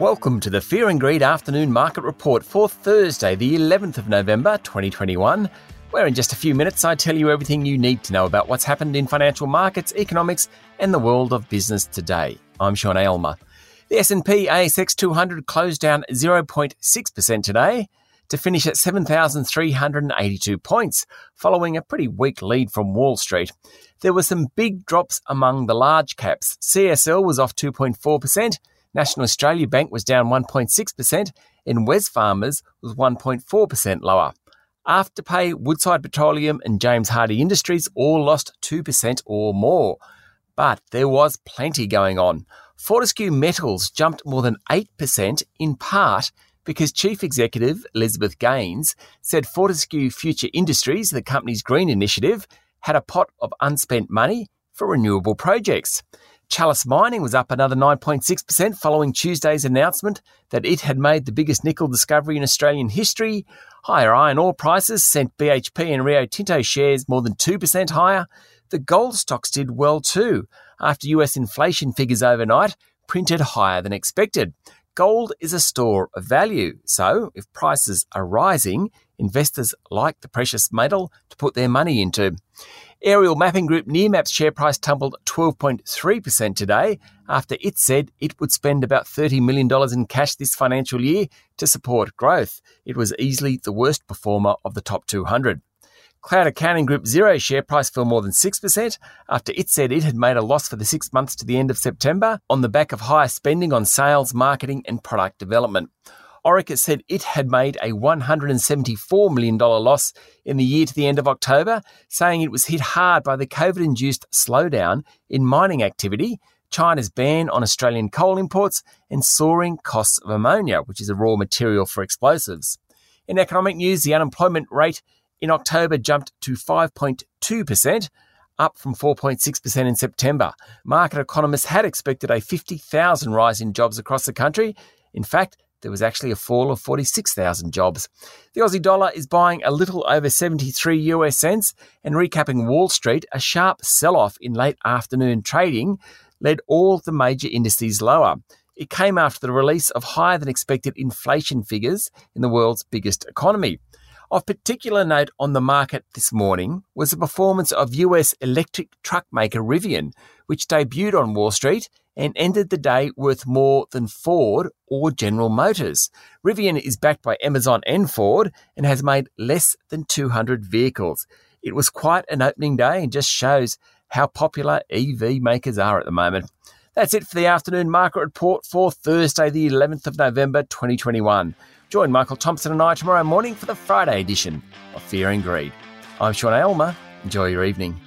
Welcome to the Fear and Greed Afternoon Market Report for Thursday, the 11th of November 2021, where in just a few minutes I tell you everything you need to know about what's happened in financial markets, economics, and the world of business today. I'm Sean Aylmer. The S&P ASX 200 closed down 0.6% today to finish at 7,382 points, following a pretty weak lead from Wall Street. There were some big drops among the large caps. CSL was off 2.4%, National Australia Bank was down 1.6%, and Wesfarmers was 1.4% lower. Afterpay, Woodside Petroleum, and James Hardie Industries all lost 2% or more. But there was plenty going on. Fortescue Metals jumped more than 8%, in part because Chief Executive Elizabeth Gaines said Fortescue Future Industries, the company's green initiative, had a pot of unspent money for renewable projects. Chalice Mining was up another 9.6% following Tuesday's announcement that it had made the biggest nickel discovery in Australian history. Higher iron ore prices sent BHP and Rio Tinto shares more than 2% higher. The gold stocks did well too, after US inflation figures overnight printed higher than expected. Gold is a store of value, so if prices are rising, investors like the precious metal to put their money into. Aerial mapping group Nearmap's share price tumbled 12.3% today after it said it would spend about $30 million in cash this financial year to support growth. It was easily the worst performer of the top 200. Cloud accounting group Xero share price fell more than 6% after it said it had made a loss for the six months to the end of September on the back of higher spending on sales, marketing, and product development. Orica said it had made a $174 million loss in the year to the end of October, saying it was hit hard by the COVID induced slowdown in mining activity, China's ban on Australian coal imports, and soaring costs of ammonia, which is a raw material for explosives. In economic news, the unemployment rate in October jumped to 5.2%, up from 4.6% in September. Market economists had expected a 50,000 rise in jobs across the country. In fact, there was actually a fall of 46,000 jobs. The Aussie dollar is buying a little over 73 US cents and recapping Wall Street, a sharp sell off in late afternoon trading led all the major indices lower. It came after the release of higher than expected inflation figures in the world's biggest economy. Of particular note on the market this morning was the performance of US electric truck maker Rivian, which debuted on Wall Street and ended the day worth more than Ford or General Motors. Rivian is backed by Amazon and Ford and has made less than 200 vehicles. It was quite an opening day and just shows how popular EV makers are at the moment. That's it for the afternoon market report for Thursday, the 11th of November 2021. Join Michael Thompson and I tomorrow morning for the Friday edition of Fear and Greed. I'm Sean Aylmer. Enjoy your evening.